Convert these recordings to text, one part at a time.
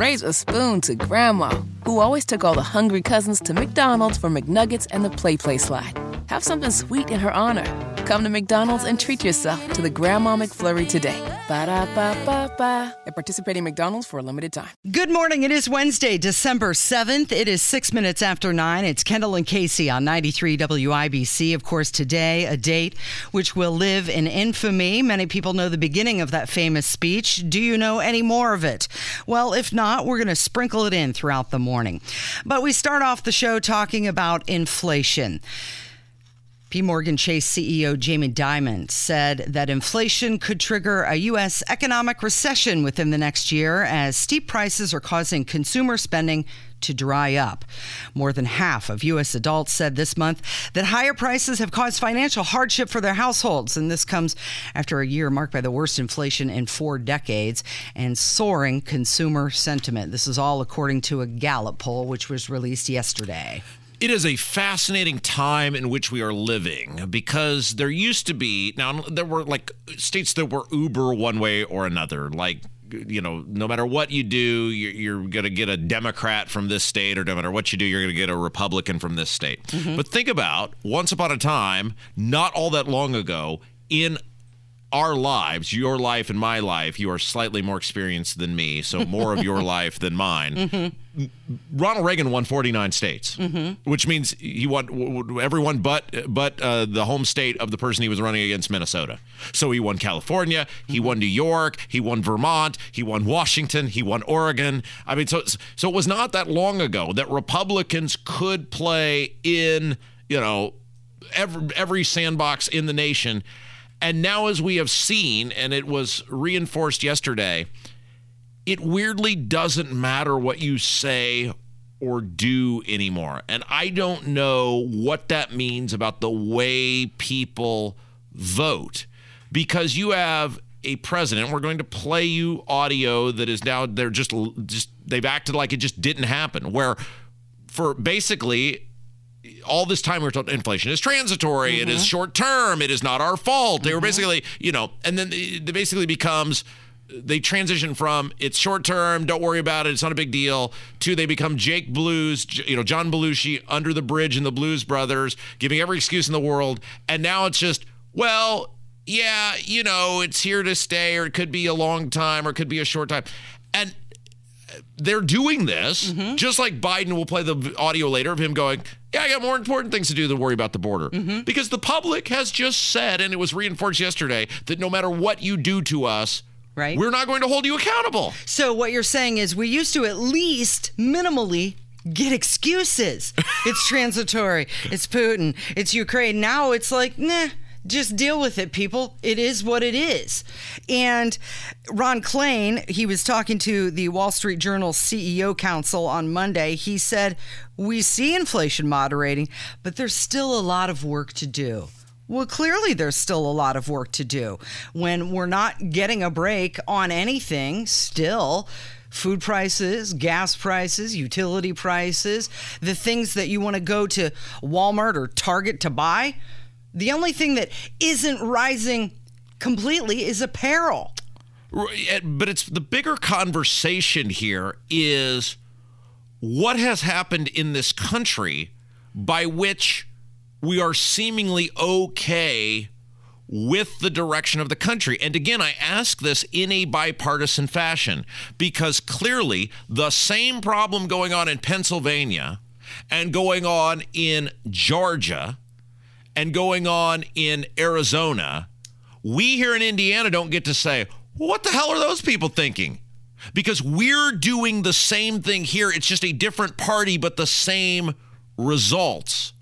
raise a spoon to Grandma, who always took all the hungry cousins to McDonald's for McNuggets and the Play Play slide. Have something sweet in her honor. Come to McDonald's and treat yourself to the Grandma McFlurry today. Ba da ba ba ba. At participating McDonald's for a limited time. Good morning. It is Wednesday, December 7th. It is six minutes after nine. It's Kendall and Casey on 93 WIBC. Of course, today, a date which will live in infamy. Many people know the beginning of that famous speech. Do you know any more of it? Well, if not, we're going to sprinkle it in throughout the morning. But we start off the show talking about inflation. P. Morgan Chase CEO Jamie Dimon said that inflation could trigger a U.S. economic recession within the next year as steep prices are causing consumer spending to dry up. More than half of U.S. adults said this month that higher prices have caused financial hardship for their households. And this comes after a year marked by the worst inflation in four decades and soaring consumer sentiment. This is all according to a Gallup poll, which was released yesterday. It is a fascinating time in which we are living because there used to be, now, there were like states that were uber one way or another, like you know, no matter what you do, you're, you're going to get a Democrat from this state, or no matter what you do, you're going to get a Republican from this state. Mm-hmm. But think about once upon a time, not all that long ago, in our lives, your life and my life, you are slightly more experienced than me, so more of your life than mine. Mm-hmm. Ronald Reagan won 49 states, mm-hmm. which means he won everyone but but uh, the home state of the person he was running against, Minnesota. So he won California, he mm-hmm. won New York, he won Vermont, he won Washington, he won Oregon. I mean, so so it was not that long ago that Republicans could play in you know every every sandbox in the nation and now, as we have seen, and it was reinforced yesterday, it weirdly doesn't matter what you say or do anymore. And I don't know what that means about the way people vote because you have a president. We're going to play you audio that is now they're just just they've acted like it just didn't happen. Where for basically all this time we are told inflation is transitory, mm-hmm. it is mm-hmm. short term, it is not our fault. They were mm-hmm. basically, you know, and then it basically becomes they transition from it's short term, don't worry about it, it's not a big deal, to they become Jake Blues, you know, John Belushi under the bridge and the Blues Brothers, giving every excuse in the world, and now it's just well, yeah, you know, it's here to stay, or it could be a long time, or it could be a short time, and they're doing this mm-hmm. just like Biden will play the audio later of him going, Yeah, I got more important things to do than worry about the border. Mm-hmm. Because the public has just said, and it was reinforced yesterday, that no matter what you do to us, right. we're not going to hold you accountable. So, what you're saying is we used to at least minimally get excuses. it's transitory, it's Putin, it's Ukraine. Now it's like, nah just deal with it, people. It is what it is. And Ron Klain, he was talking to the Wall Street Journal CEO Council on Monday. He said, We see inflation moderating, but there's still a lot of work to do. Well, clearly, there's still a lot of work to do. When we're not getting a break on anything, still, food prices, gas prices, utility prices, the things that you want to go to Walmart or Target to buy the only thing that isn't rising completely is apparel. Eh, but it's the bigger conversation here is what has happened in this country by which we are seemingly okay with the direction of the country. And again, I ask this in a bipartisan fashion because clearly the same problem going on in Pennsylvania and going on in Georgia and going on in Arizona, we here in Indiana don't get to say, what the hell are those people thinking? Because we're doing the same thing here. It's just a different party, but the same results.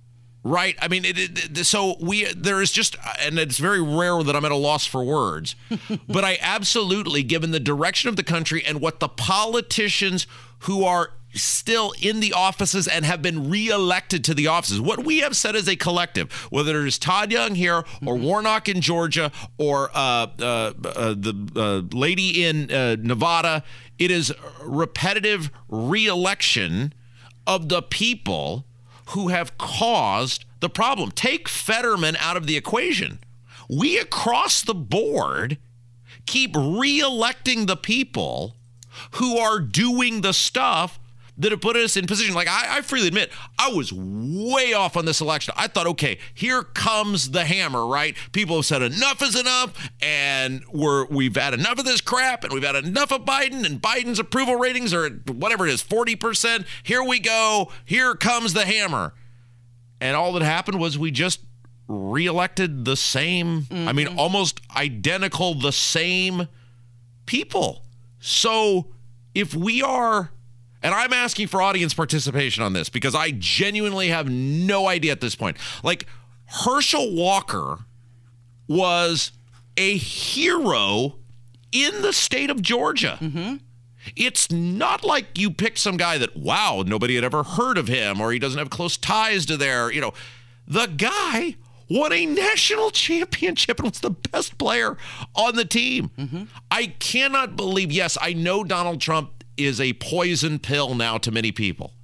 Right? I mean, it, it, so we there is just, and it's very rare that I'm at a loss for words, but I absolutely, given the direction of the country and what the politicians who are still in the offices and have been reelected to the offices. What we have said as a collective, whether it is Todd Young here or mm-hmm. Warnock in Georgia or uh, uh, uh, the uh, lady in uh, Nevada, it is repetitive reelection of the people who have caused the problem. Take Fetterman out of the equation. We across the board keep reelecting the people who are doing the stuff that have put us in position. Like I, I, freely admit, I was way off on this election. I thought, okay, here comes the hammer, right? People have said enough is enough, and we're we've had enough of this crap, and we've had enough of Biden, and Biden's approval ratings are whatever it is, forty percent. Here we go. Here comes the hammer, and all that happened was we just reelected the same. Mm-hmm. I mean, mm-hmm. almost identical, the same people. So if we are and I'm asking for audience participation on this because I genuinely have no idea at this point. Like, Herschel Walker was a hero in the state of Georgia. Mm-hmm. It's not like you picked some guy that, wow, nobody had ever heard of him or he doesn't have close ties to there. You know, the guy won a national championship and was the best player on the team. Mm-hmm. I cannot believe, yes, I know Donald Trump is a poison pill now to many people.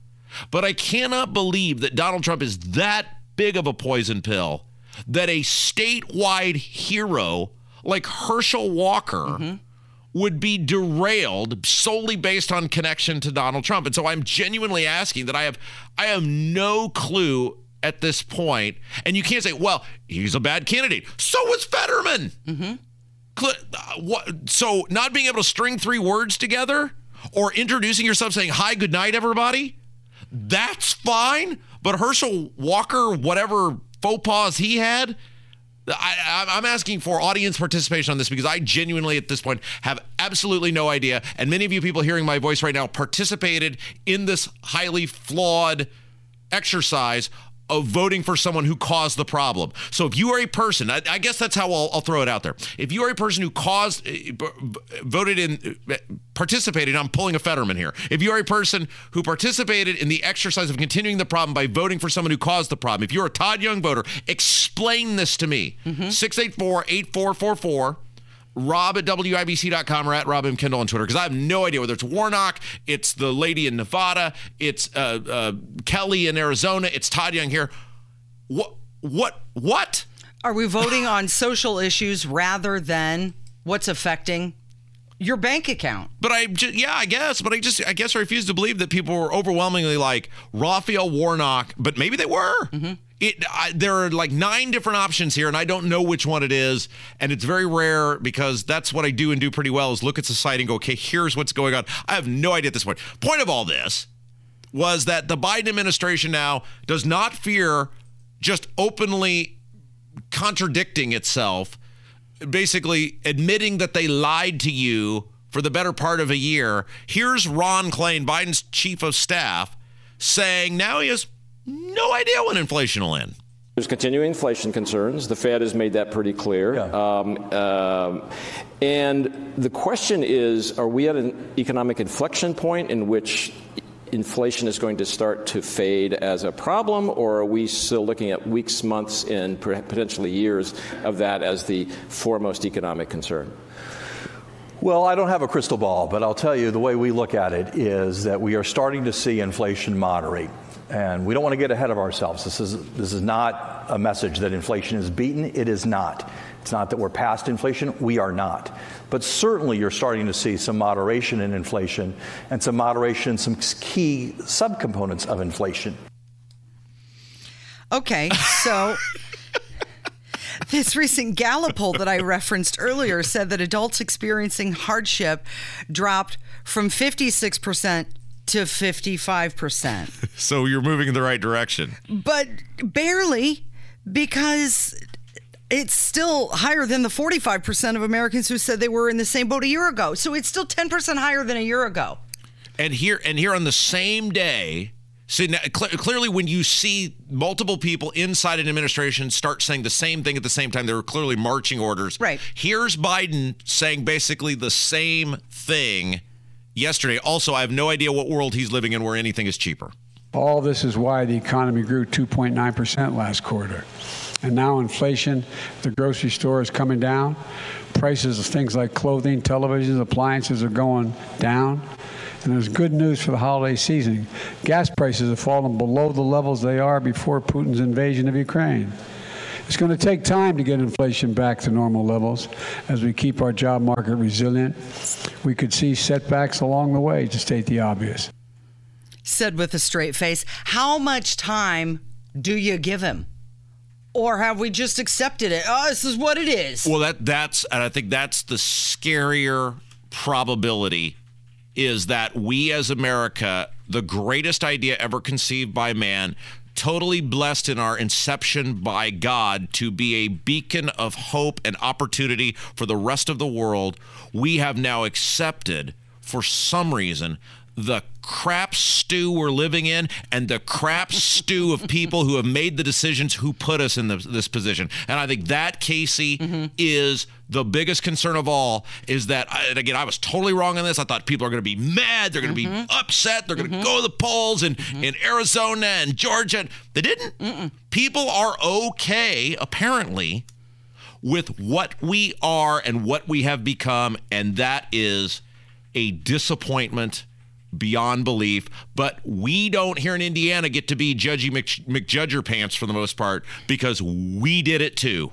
But I cannot believe that Donald Trump is that big of a poison pill that a statewide hero like Herschel Walker mm-hmm. would be derailed solely based on connection to Donald Trump. And so I'm genuinely asking that I have I have no clue at this point. And you can't say, well, he's a bad candidate. So was Fetterman. Mm-hmm. Uh, so not being able to string three words together or introducing yourself saying, Hi, good night, everybody, that's fine. But Herschel Walker, whatever faux pas he had, I, am asking for audience participation on this because I genuinely, at this point, have absolutely no idea. And many of you people hearing my voice right now participated in this highly flawed exercise of voting for someone who caused the problem. So if you are a person, I, I guess that's how I'll, I'll, throw it out there. If you are a person who caused, uh, voted in, uh, participated, I'm pulling a Fetterman here. If you are a person who participated in the exercise of continuing the problem by voting for someone who caused the problem, if you're a Todd Young voter, explain this to me. Mm-hmm. 684 8444 rob at WIBC.com or at Rob M. Kendall on Twitter because I have no idea whether it's Warnock, it's the lady in Nevada, it's uh, uh, Kelly in Arizona, it's Todd Young here. What? What? What? Are we voting on social issues rather than what's affecting your bank account. But I, just, yeah, I guess. But I just, I guess I refuse to believe that people were overwhelmingly like Raphael Warnock. But maybe they were. Mm-hmm it I, there are like nine different options here and i don't know which one it is and it's very rare because that's what i do and do pretty well is look at society and go okay here's what's going on i have no idea at this point. point point Point of all this was that the biden administration now does not fear just openly contradicting itself basically admitting that they lied to you for the better part of a year here's ron klain biden's chief of staff saying now he has no idea when inflation will end. There's continuing inflation concerns. The Fed has made that pretty clear. Yeah. Um, um, and the question is are we at an economic inflection point in which inflation is going to start to fade as a problem, or are we still looking at weeks, months, and potentially years of that as the foremost economic concern? Well, I don't have a crystal ball, but I'll tell you the way we look at it is that we are starting to see inflation moderate. And we don't want to get ahead of ourselves. This is, this is not a message that inflation is beaten. It is not. It's not that we're past inflation. We are not. But certainly you're starting to see some moderation in inflation and some moderation in some key subcomponents of inflation. Okay, so this recent Gallup poll that I referenced earlier said that adults experiencing hardship dropped from 56% to 55%. so you're moving in the right direction. But barely because it's still higher than the 45% of Americans who said they were in the same boat a year ago. So it's still 10% higher than a year ago. And here and here on the same day, See, now, cl- clearly, when you see multiple people inside an administration start saying the same thing at the same time, there are clearly marching orders. Right. Here's Biden saying basically the same thing yesterday. Also, I have no idea what world he's living in where anything is cheaper. All this is why the economy grew 2.9% last quarter. And now inflation, the grocery store is coming down. Prices of things like clothing, televisions, appliances are going down. And there's good news for the holiday season. Gas prices have fallen below the levels they are before Putin's invasion of Ukraine. It's going to take time to get inflation back to normal levels as we keep our job market resilient. we could see setbacks along the way, to state the obvious. Said with a straight face, how much time do you give him? Or have we just accepted it? Oh, this is what it is. Well, that that's and I think that's the scarier probability is that we as America, the greatest idea ever conceived by man, totally blessed in our inception by God to be a beacon of hope and opportunity for the rest of the world, we have now accepted for some reason the crap stew we're living in and the crap stew of people who have made the decisions who put us in the, this position. And I think that, Casey, mm-hmm. is the biggest concern of all is that, and again, I was totally wrong on this. I thought people are going to be mad. They're going to mm-hmm. be upset. They're going to mm-hmm. go to the polls in, mm-hmm. in Arizona and Georgia. They didn't. Mm-mm. People are okay, apparently, with what we are and what we have become. And that is a disappointment beyond belief. But we don't here in Indiana get to be Judgy Mc, McJudger pants for the most part because we did it too.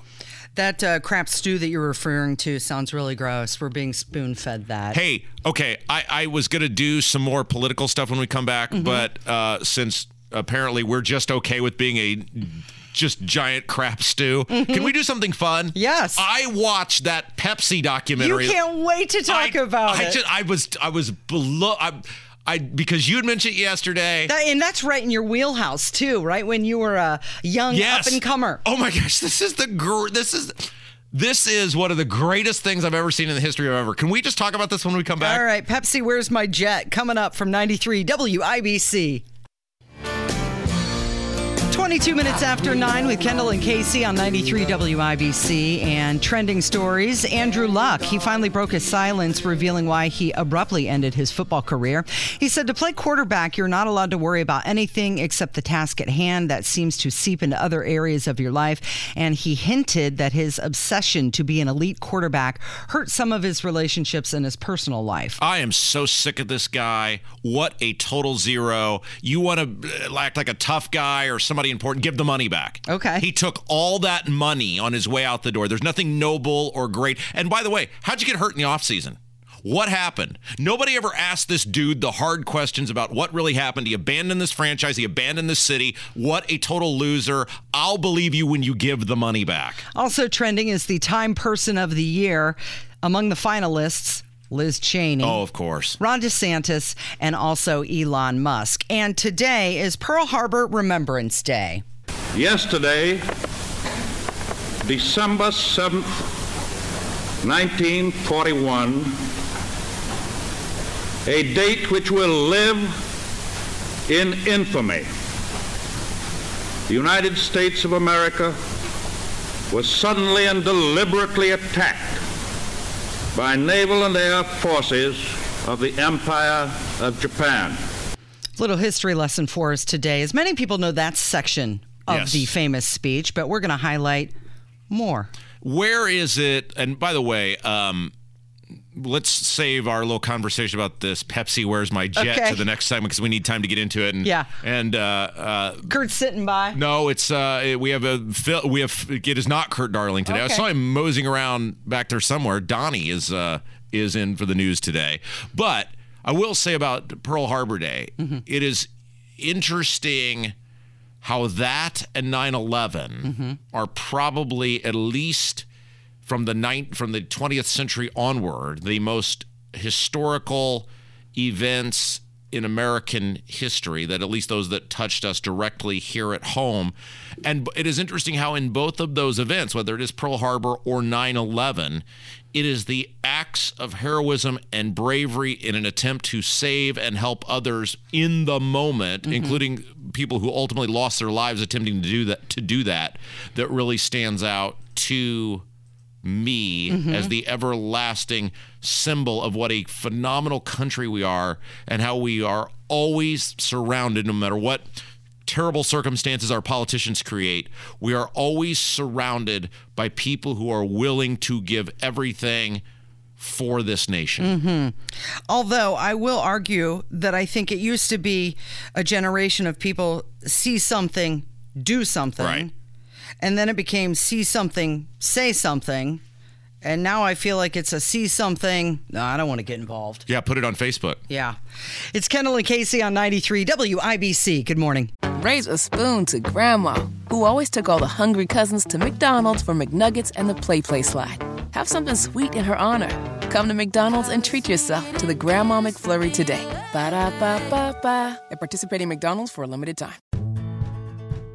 That uh, crap stew that you're referring to sounds really gross. We're being spoon fed that. Hey, okay, I, I was going to do some more political stuff when we come back, mm-hmm. but uh, since apparently we're just okay with being a just giant crap stew. Mm-hmm. Can we do something fun? Yes. I watched that Pepsi documentary. You can't wait to talk I, about I it. Just, I was I was below. I, I because you had mentioned it yesterday, that, and that's right in your wheelhouse too, right? When you were a young yes. up and comer. Oh my gosh, this is the gr- this is. This is one of the greatest things I've ever seen in the history of ever. Can we just talk about this when we come back? All right, Pepsi, where's my jet? Coming up from 93 WIBC. 22 minutes after 9 with Kendall and Casey on 93 WIBC and trending stories. Andrew Luck, he finally broke his silence, revealing why he abruptly ended his football career. He said, To play quarterback, you're not allowed to worry about anything except the task at hand that seems to seep into other areas of your life. And he hinted that his obsession to be an elite quarterback hurt some of his relationships in his personal life. I am so sick of this guy. What a total zero. You want to uh, act like a tough guy or somebody important, give the money back. Okay. He took all that money on his way out the door. There's nothing noble or great. And by the way, how'd you get hurt in the offseason? What happened? Nobody ever asked this dude the hard questions about what really happened. He abandoned this franchise. He abandoned this city. What a total loser. I'll believe you when you give the money back. Also trending is the Time Person of the Year. Among the finalists, Liz Cheney. Oh, of course. Ron DeSantis, and also Elon Musk. And today is Pearl Harbor Remembrance Day. Yesterday, December 7th, 1941, a date which will live in infamy. The United States of America was suddenly and deliberately attacked by naval and air forces of the Empire of Japan. Little history lesson for us today. As many people know that section of yes. the famous speech, but we're going to highlight more. Where is it? And by the way, um, let's save our little conversation about this Pepsi "Where's My Jet" okay. to the next segment because we need time to get into it. And yeah, and uh, uh, Kurt's sitting by. No, it's uh, we have a we have it is not Kurt Darling today. Okay. I saw him moseying around back there somewhere. Donnie is uh, is in for the news today, but I will say about Pearl Harbor Day, mm-hmm. it is interesting how that and 9/11 mm-hmm. are probably at least from the ninth, from the 20th century onward, the most historical events in American history that at least those that touched us directly here at home. And it is interesting how in both of those events, whether it is Pearl Harbor or 9 11, it is the acts of heroism and bravery in an attempt to save and help others in the moment, mm-hmm. including people who ultimately lost their lives attempting to do that to do that, that really stands out to me mm-hmm. as the everlasting symbol of what a phenomenal country we are and how we are always surrounded, no matter what terrible circumstances our politicians create, we are always surrounded by people who are willing to give everything for this nation. Mm-hmm. Although I will argue that I think it used to be a generation of people see something, do something. Right and then it became see something, say something. And now I feel like it's a see something. No, I don't want to get involved. Yeah, put it on Facebook. Yeah. It's Kendall and Casey on 93 WIBC. Good morning. Raise a spoon to Grandma, who always took all the hungry cousins to McDonald's for McNuggets and the Play Play slide. Have something sweet in her honor. Come to McDonald's and treat yourself to the Grandma McFlurry today. Ba da ba ba ba. At participating McDonald's for a limited time.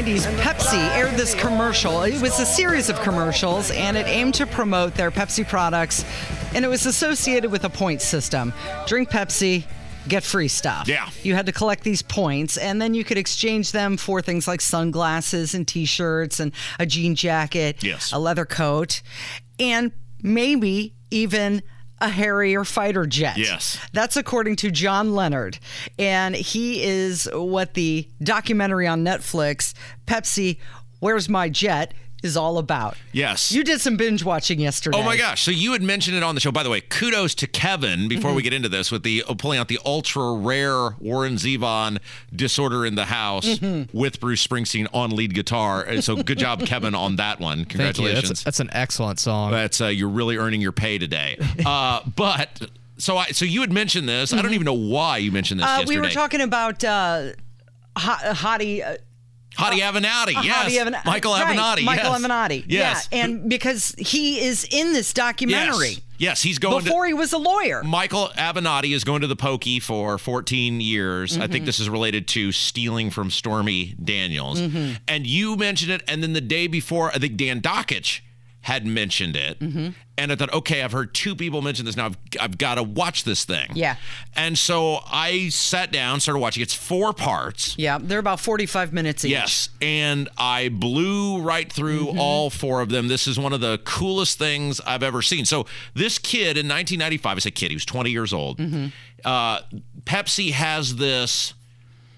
90s, Pepsi aired this commercial. It was a series of commercials, and it aimed to promote their Pepsi products, and it was associated with a point system. Drink Pepsi, get free stuff. Yeah. You had to collect these points, and then you could exchange them for things like sunglasses and t shirts and a jean jacket, Yes. a leather coat, and maybe even a Harrier fighter jet. Yes. That's according to John Leonard. And he is what the documentary on Netflix, Pepsi, Where's My Jet, is all about. Yes. You did some binge watching yesterday. Oh my gosh! So you had mentioned it on the show. By the way, kudos to Kevin before we get into this with the uh, pulling out the ultra rare Warren Zevon "Disorder in the House" with Bruce Springsteen on lead guitar. So good job, Kevin, on that one. Thank you. Congratulations. That's, that's an excellent song. That's uh, you're really earning your pay today. Uh, but so I so you had mentioned this. I don't even know why you mentioned this Uh, yesterday. we were talking about uh, Ho- Hottie. Uh, Avenatti. Yes. Hottie Aven- Michael right, Avenatti. Michael yes. Avenatti. Yes. Yeah, and because he is in this documentary yes. Yes, he's going to before he was a lawyer. Michael Avenatti is going to the pokey for 14 years. I Mm-hmm. think this is related to stealing from Stormy Daniels. Mm-hmm. And you mentioned it, and then the day before, I think Dan Dakich had mentioned it. Mm-hmm. And I thought, okay, I've heard two people mention this now. I've, I've got to watch this thing. Yeah. And so I sat down, started watching. It's four parts. Yeah, they're about 45 minutes each. Yes, and I blew right through Mm-hmm. all four of them. This is one of the coolest things I've ever seen. So this kid in 1995, I say kid, he was 20 years old. Mm-hmm. Uh, Pepsi has this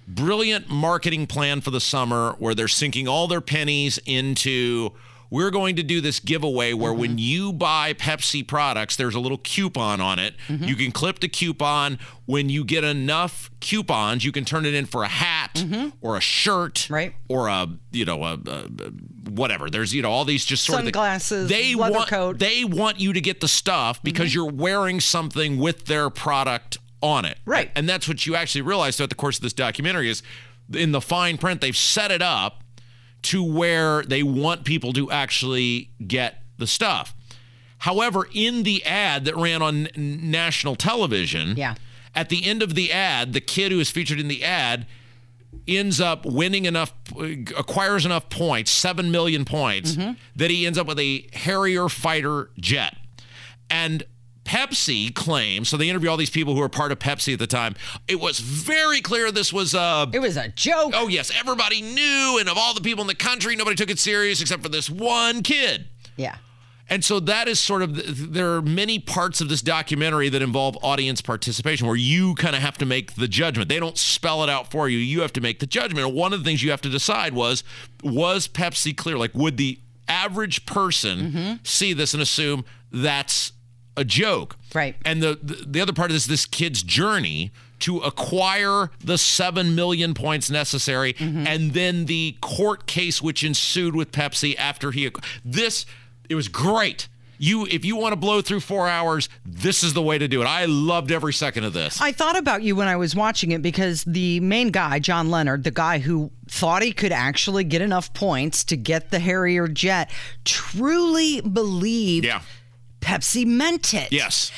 brilliant marketing plan for the summer where they're sinking all their pennies into we're going to do this giveaway where when mm-hmm. you buy Pepsi products, there's a little coupon on it. Mm-hmm. You can clip the coupon. When you get enough coupons, you can turn it in for a hat mm-hmm. or a shirt Right. or a, you know, a, a, whatever. There's, you know, all these just sort Sunglasses, of they leather want coat. they want you to get the stuff because you're wearing something with their product on it. Right. And that's what you actually realize throughout the course of this documentary is in the fine print, they've set it up to where they want people to actually get the stuff. However, in the ad that ran on national television, Yeah. at the end of the ad, the kid who is featured in the ad ends up winning enough, acquires enough points, 7 million points, mm-hmm. that he ends up with a Harrier fighter jet. And Pepsi claims, so they interview all these people who were part of Pepsi at the time. It was very clear this was uh, It was a joke. Oh yes, everybody knew, and of all the people in the country, nobody took it serious except for this one kid. Yeah. And so that is sort of there are many parts of this documentary that involve audience participation where you kind of have to make the judgment. They don't spell it out for you. You have to make the judgment. And one of the things you have to decide was was Pepsi clear? Like would the average person see this and assume that's a joke? Right. And the, the the other part of this this kid's journey to acquire the 7 million points necessary mm-hmm. and then the court case which ensued with Pepsi after he this it was great. You if you want to blow through 4 hours, this is the way to do it. I loved every second of this. I thought about you when I was watching it because the main guy, John Leonard, the guy who thought he could actually get enough points to get the Harrier jet, truly believed yeah. Pepsi meant it. Yes.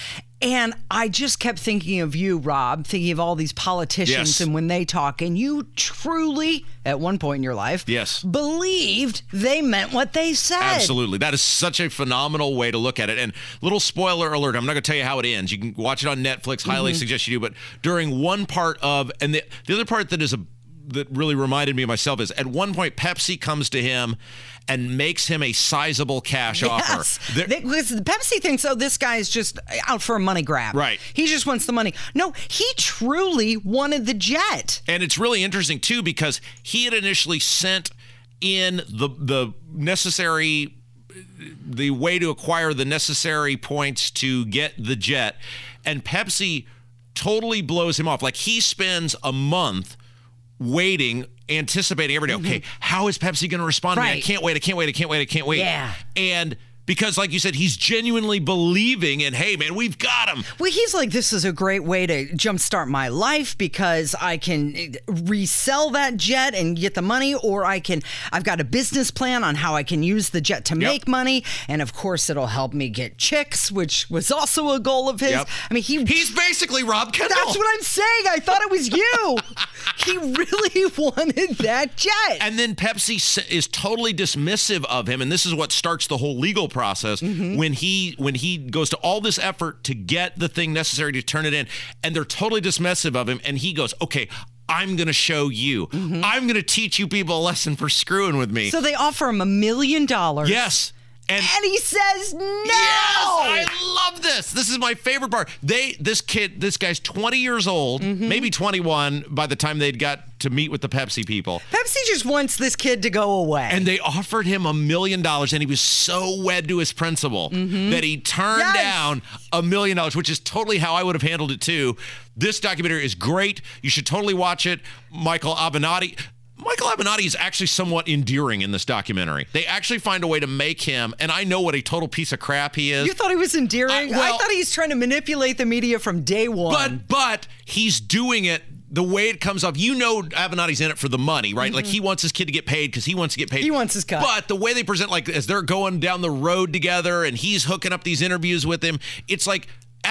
And I just kept thinking of you, Rob, thinking of all these politicians Yes. and when they talk, and you truly, at one point in your life, Yes. believed they meant what they said. Absolutely. That is such a phenomenal way to look at it. And little spoiler alert, I'm not going to tell you how it ends. You can watch it on Netflix. Highly mm-hmm. suggest you do. But during one part of, and the, the other part that is a that really reminded me of myself is at one point Pepsi comes to him and makes him a sizable cash Yes. offer. There- because Pepsi thinks, oh, this guy's just out for a money grab. Right. He just wants the money. No, he truly wanted the jet. And it's really interesting too because he had initially sent in the the necessary the way to acquire the necessary points to get the jet and Pepsi totally blows him off like he spends a month waiting anticipating every day okay how is Pepsi going to respond to me I Mm-hmm. Can't wait I can't wait I can't wait I can't wait Yeah. and because like you said he's genuinely believing in hey man we've got him Well, he's like, this is a great way to jumpstart my life because I can resell that jet and get the money, or I can, I've got a business plan on how I can use the jet to make money. And of course, it'll help me get chicks, which was also a goal of his. Yep. I mean, he. he's basically Rob Kendall that's what I'm saying. I thought it was you. he really wanted that jet. And then Pepsi is totally dismissive of him, and this is what starts the whole legal process Mm-hmm. when he when he goes to all this effort to get the thing necessary to turn it in, and they're totally dismissive of him, and he goes, "Okay." I'm going to show you. I'm going to teach you people a lesson for screwing with me. Mm-hmm. so they offer him a million dollars. yes. And And he says no. Yes, I love this. This is my favorite part. They, this kid, this guy's 20 years old, Mm-hmm. maybe 21 by the time they'd got to meet with the Pepsi people. Pepsi just wants this kid to go away. And they offered him a million dollars, and he was so wed to his principal that he turned Yes. down a million dollars, which is totally how I would have handled it too. This documentary is great. You should totally watch it. Michael Avenatti. Michael Avenatti is actually somewhat endearing in this documentary. They actually find a way to make him, and I know what a total piece of crap he is. You thought he was endearing? I- well- I thought he's trying to manipulate the media from day one. But but he's doing it the way it comes off. You know Avenatti's in it for the money, right? Like he wants his kid to get paid because he wants to get paid. Mm-hmm. He wants his cut. But the way they present, like as they're going down the road together and he's hooking up these interviews with him, it's like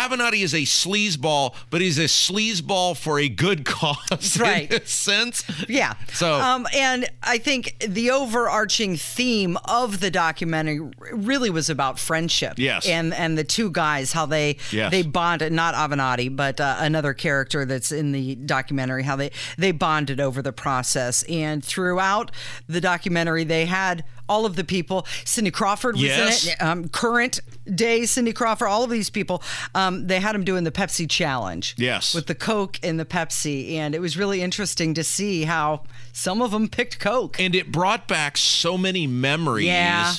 Avenatti is a sleazeball, but he's a sleazeball for a good cause Right. in a sense. yeah. So um, and I think the overarching theme of the documentary really was about friendship. Yes. And and the two guys, how they Yes. they bonded. Not Avenatti, but uh, another character that's in the documentary. How they they bonded over the process, and throughout the documentary, they had. All of the people, Cindy Crawford was Yes. in it. Um, current day Cindy Crawford, all of these people, um, they had them doing the Pepsi challenge. Yes. with the Coke and the Pepsi, and it was really interesting to see how some of them picked Coke. and it brought back so many memories Yeah.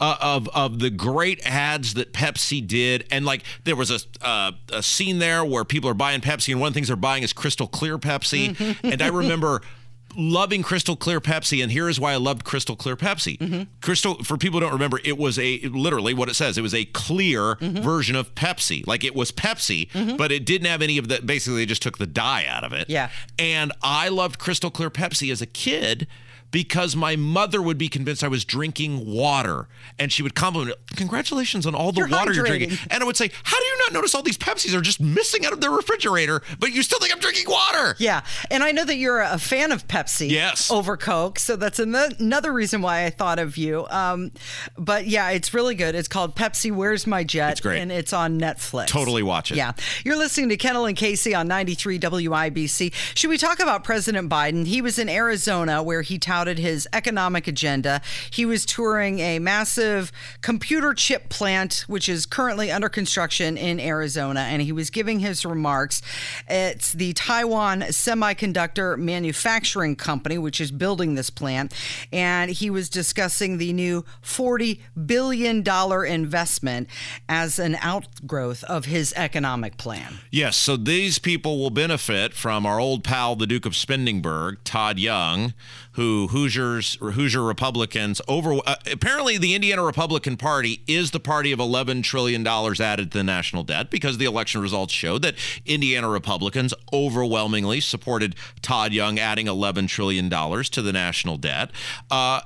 uh, of of the great ads that Pepsi did, and like there was a uh, a scene there where people are buying Pepsi, and one of the things they're buying is Crystal Clear Pepsi, and I remember. Loving Crystal Clear Pepsi, and here is why I loved Crystal Clear Pepsi. Mm-hmm. Crystal, for people who don't remember, it was a literally what it says. It was a clear mm-hmm. version of Pepsi, like it was Pepsi, mm-hmm. but it didn't have any of the. Basically, they just took the dye out of it. Yeah. And I loved Crystal Clear Pepsi as a kid because my mother would be convinced I was drinking water. And she would compliment, Congratulations on all the You're water you're drinking. And I would say, How do you not notice all these Pepsis are just missing out of their refrigerator, but you still think I'm drinking water? Yeah, and I know that you're a fan of Pepsi Yes. over Coke, so that's ano- another reason why I thought of you. Um, but yeah, it's really good. It's called Pepsi Where's My Jet? It's great. And it's on Netflix. Totally watch it. Yeah. You're listening to Kendall and Casey on 93 WIBC. Should we talk about President Biden? He was in Arizona where he touted his economic agenda. He was touring a massive computer chip plant, which is currently under construction in Arizona, and he was giving his remarks. It's the Taiwan Semiconductor Manufacturing Company, which is building this plant, and he was discussing the new $40 billion investment as an outgrowth of his economic plan. Yes, so these people will benefit from our old pal, the Duke of Spendingburg, Todd Young, who Hoosiers or Hoosier Republicans over. Uh, apparently, the Indiana Republican Party is the party of 11 trillion dollars added to the national debt because the election results showed that Indiana Republicans overwhelmingly supported Todd Young adding 11 trillion dollars to the national debt. Uh,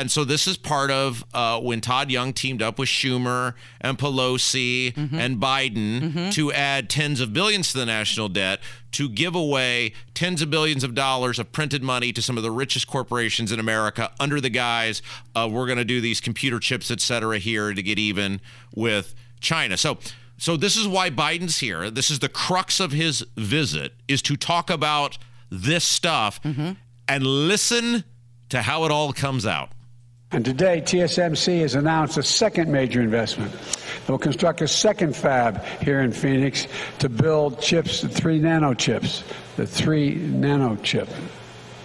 and so this is part of uh, when Todd Young teamed up with Schumer and Pelosi mm-hmm. and Biden mm-hmm. to add tens of billions to the national debt to give away tens of billions of dollars of printed money to some of the richest corporations in America under the guise of we're going to do these computer chips, et cetera, here to get even with China. So. So this is why Biden's here. This is the crux of his visit is to talk about this stuff mm-hmm. and listen to how it all comes out. And today, TSMC has announced a second major investment. They'll construct a second fab here in Phoenix to build chips, the three nano chips, the three nano chip,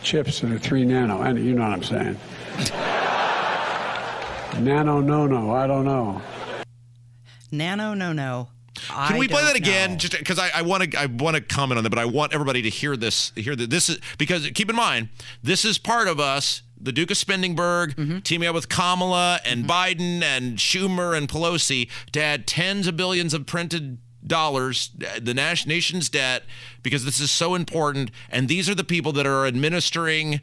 chips that are three nano. And you know what I'm saying. nano, no, no, I don't know. Nano, no, no. Can we play that again? Know. Just because I want to, I want to comment on that, but I want everybody to hear this. Hear that this is because keep in mind this is part of us the Duke of Spendingburg mm-hmm. teaming up with Kamala and mm-hmm. Biden and Schumer and Pelosi to add tens of billions of printed dollars, the nation's debt, because this is so important. And these are the people that are administering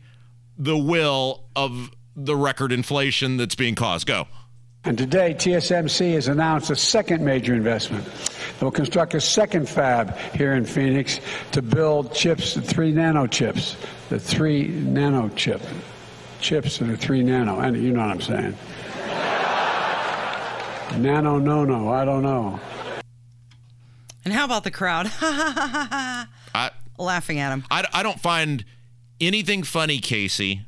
the will of the record inflation that's being caused. Go. And today, TSMC has announced a second major investment. They'll construct a second fab here in Phoenix to build chips, the three nano chips, the three nano chip chips that are three nano. And you know what I'm saying. nano, no, no. I don't know. And how about the crowd? I, Laughing at him. I, I don't find anything funny, Casey,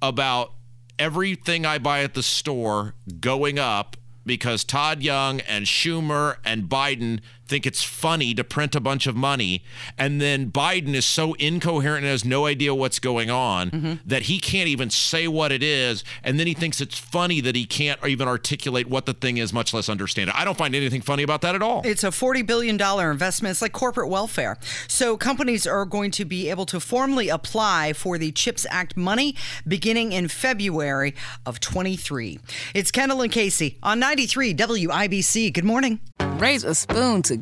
about everything I buy at the store going up because Todd Young and Schumer and Biden think it's funny to print a bunch of money. And then Biden is so incoherent and has no idea what's going on mm-hmm. that he can't even say what it is. And then he thinks it's funny that he can't even articulate what the thing is, much less understand it. I don't find anything funny about that at all. It's a $40 billion investment. It's like corporate welfare. So companies are going to be able to formally apply for the CHIPS Act money beginning in February of 23. It's Kendall and Casey on 93 WIBC. Good morning. Raise a spoon to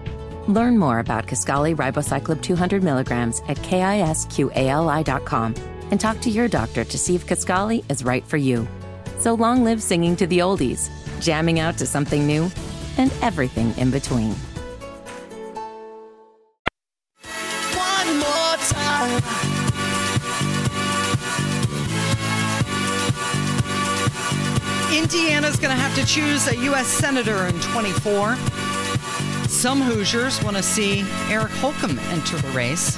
Learn more about Kisqali Ribociclib 200 milligrams at kisqali.com and talk to your doctor to see if Kisqali is right for you. So long live singing to the oldies, jamming out to something new, and everything in between. One more time. Indiana's going to have to choose a U.S. Senator in 24. Some Hoosiers want to see Eric Holcomb enter the race.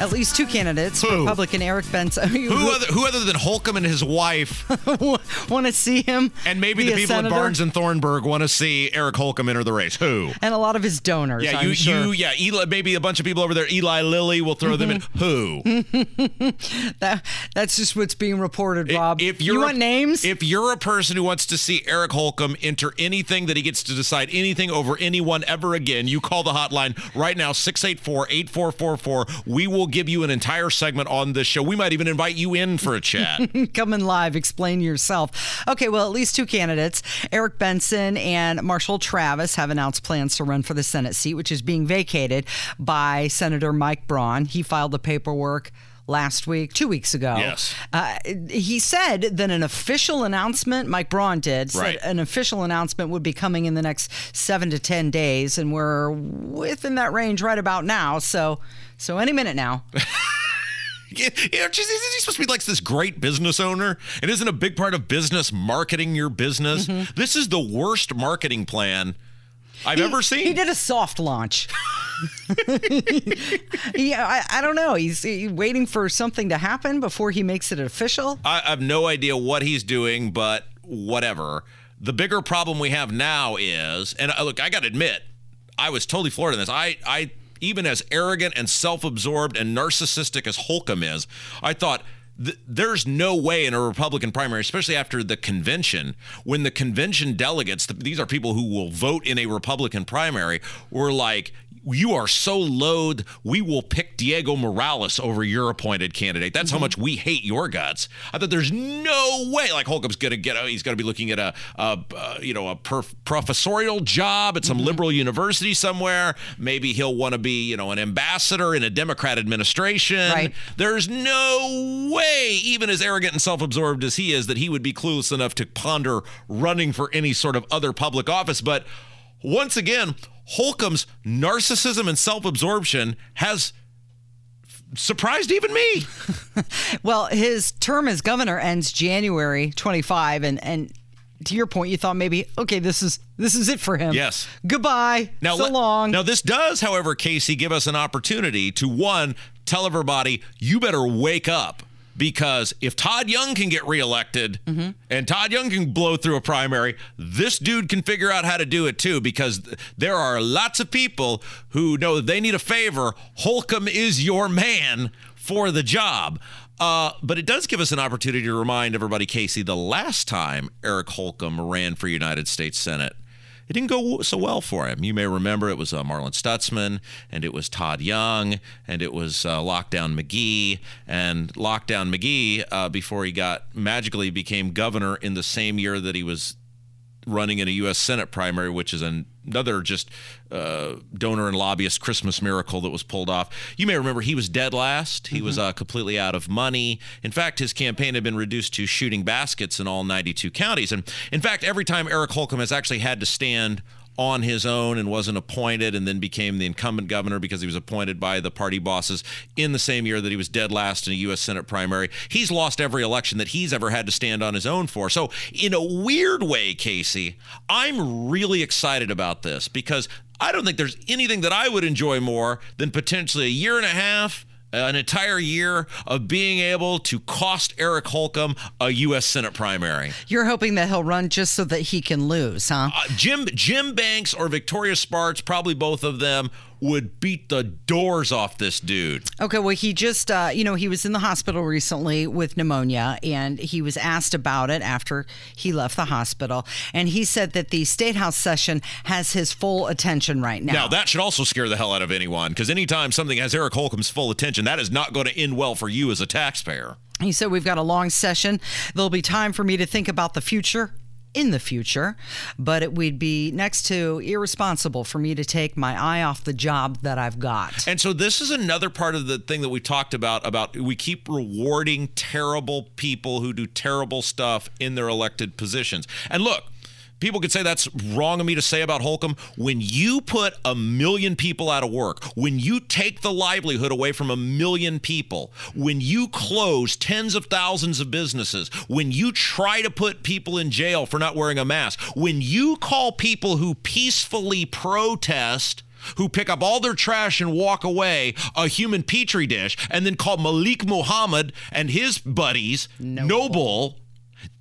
At least two candidates, who? Republican Eric Benson. Who other, who other than Holcomb and his wife want to see him? And maybe the people at Barnes and Thornburg want to see Eric Holcomb enter the race. Who? And a lot of his donors. Yeah, I'm you, sure. you, yeah, Eli, maybe a bunch of people over there. Eli Lilly will throw them in. Mm-hmm. Who? that, that's just what's being reported, Rob. If you're you want names, if you're a person who wants to see Eric Holcomb enter anything that he gets to decide anything over anyone ever again, you call the hotline right now 684-8444. We will give you an entire segment on this show. We might even invite you in for a chat. Come in live, explain yourself. Okay, well, at least two candidates, Eric Benson and Marshall Travis, have announced plans to run for the Senate seat, which is being vacated by Senator Mike Braun. He filed the paperwork last week, two weeks ago. Yes. Uh, he said that an official announcement, Mike Braun did, said right. an official announcement would be coming in the next seven to 10 days. And we're within that range right about now. So, so any minute now. you know, is he supposed to be like this great business owner? And isn't a big part of business marketing your business? Mm-hmm. This is the worst marketing plan I've he, ever seen. He did a soft launch. yeah, I, I, don't know. He's, he's, waiting for something to happen before he makes it official. I, I have no idea what he's doing, but whatever. The bigger problem we have now is, and uh, look, I got to admit, I was totally floored in this. I, I even as arrogant and self-absorbed and narcissistic as Holcomb is, I thought th- there's no way in a Republican primary, especially after the convention, when the convention delegates, these are people who will vote in a Republican primary, were like, you are so loath, we will pick Diego Morales over your appointed candidate. That's mm-hmm. how much we hate your guts. I thought there's no way, like Holcomb's going to get, a, he's going to be looking at a, a, a you know, a perf- professorial job at some mm-hmm. liberal university somewhere. Maybe he'll want to be, you know, an ambassador in a Democrat administration. Right. There's no way, even as arrogant and self-absorbed as he is, that he would be clueless enough to ponder running for any sort of other public office. But once again, Holcomb's narcissism and self absorption has surprised even me. well, his term as governor ends January 25 and and to your point you thought maybe okay this is this is it for him. Yes. Goodbye. Now so long. Now this does however Casey give us an opportunity to one tell everybody you better wake up because if Todd Young can get reelected mm-hmm. and Todd Young can blow through a primary, this dude can figure out how to do it too because there are lots of people who know they need a favor. Holcomb is your man for the job. Uh, but it does give us an opportunity to remind everybody, Casey, the last time Eric Holcomb ran for United States Senate it didn't go so well for him. You may remember it was uh, Marlin Stutzman, and it was Todd Young, and it was uh, Lockdown McGee. And Lockdown McGee, uh, before he got magically became governor in the same year that he was running in a U.S. Senate primary, which is another just uh, donor and lobbyist Christmas miracle that was pulled off. You may remember he was dead last. He mm-hmm. was uh, completely out of money. In fact, his campaign had been reduced to shooting baskets in all 92 counties. And in fact, every time Eric Holcomb has actually had to stand on his own and wasn't appointed and then became the incumbent governor because he was appointed by the party bosses in the same year that he was dead last in a U.S. Senate primary. He's lost every election that he's ever had to stand on his own for. So, in a weird way, Casey, I'm really excited about this because I don't think there's anything that I would enjoy more than potentially a year and a half an entire year of being able to cost Eric Holcomb a U.S. Senate primary. You're hoping that he'll run just so that he can lose, huh? Uh, Jim Jim Banks or Victoria Spartz, probably both of them, would beat the doors off this dude. Okay, well, he just, uh, you know, he was in the hospital recently with pneumonia, and he was asked about it after he left the hospital. And he said that the State House session has his full attention right now. Now, that should also scare the hell out of anyone, because anytime something has Eric Holcomb's full attention, that is not going to end well for you as a taxpayer. He said, We've got a long session. There'll be time for me to think about the future in the future, but it would be next to irresponsible for me to take my eye off the job that I've got. And so this is another part of the thing that we talked about about we keep rewarding terrible people who do terrible stuff in their elected positions. And look, people could say that's wrong of me to say about Holcomb. When you put a million people out of work, when you take the livelihood away from a million people, when you close tens of thousands of businesses, when you try to put people in jail for not wearing a mask, when you call people who peacefully protest who pick up all their trash and walk away a human petri dish and then call Malik Muhammad and his buddies noble, noble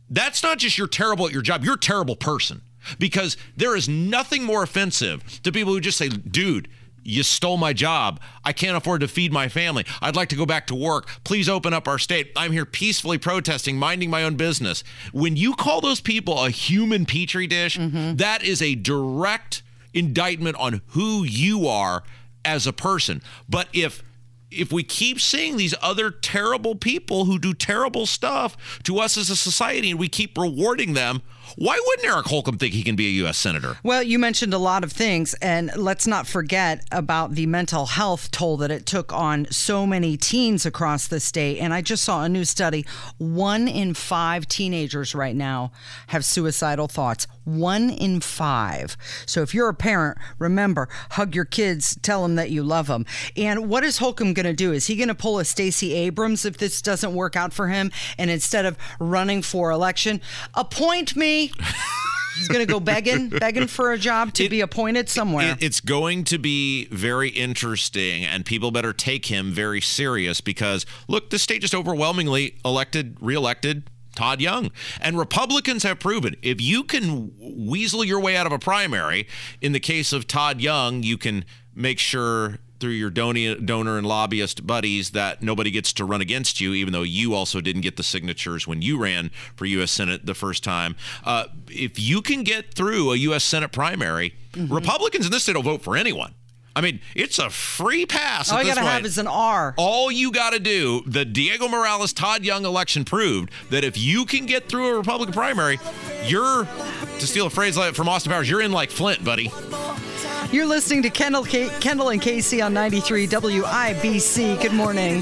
that's not just you're terrible at your job, you're a terrible person. Because there is nothing more offensive to people who just say, dude, you stole my job. I can't afford to feed my family. I'd like to go back to work. Please open up our state. I'm here peacefully protesting, minding my own business. When you call those people a human petri dish, mm-hmm. that is a direct indictment on who you are as a person. But if if we keep seeing these other terrible people who do terrible stuff to us as a society and we keep rewarding them, why wouldn't Eric Holcomb think he can be a U.S. Senator? Well, you mentioned a lot of things, and let's not forget about the mental health toll that it took on so many teens across the state. And I just saw a new study one in five teenagers right now have suicidal thoughts. One in five. So if you're a parent, remember, hug your kids, tell them that you love them. And what is Holcomb going to do? Is he going to pull a Stacey Abrams if this doesn't work out for him? And instead of running for election, appoint me He's going to go begging, begging for a job to it, be appointed somewhere. It, it's going to be very interesting, and people better take him very serious because look, the state just overwhelmingly elected, reelected Todd Young. And Republicans have proven if you can weasel your way out of a primary, in the case of Todd Young, you can make sure through your donor and lobbyist buddies that nobody gets to run against you, even though you also didn't get the signatures when you ran for U.S. Senate the first time. Uh, if you can get through a U.S. Senate primary, mm-hmm. Republicans in this state will vote for anyone. I mean, it's a free pass. All you gotta point. have is an R. All you got to do, the Diego Morales Todd Young election proved that if you can get through a Republican primary, you're, to steal a phrase like from Austin Powers, you're in like Flint, buddy. You're listening to Kendall, K- Kendall and Casey on 93 WIBC. Good morning.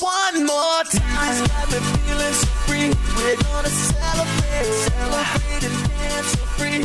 One more time, feeling free. We're gonna celebrate, celebrate and dance so free.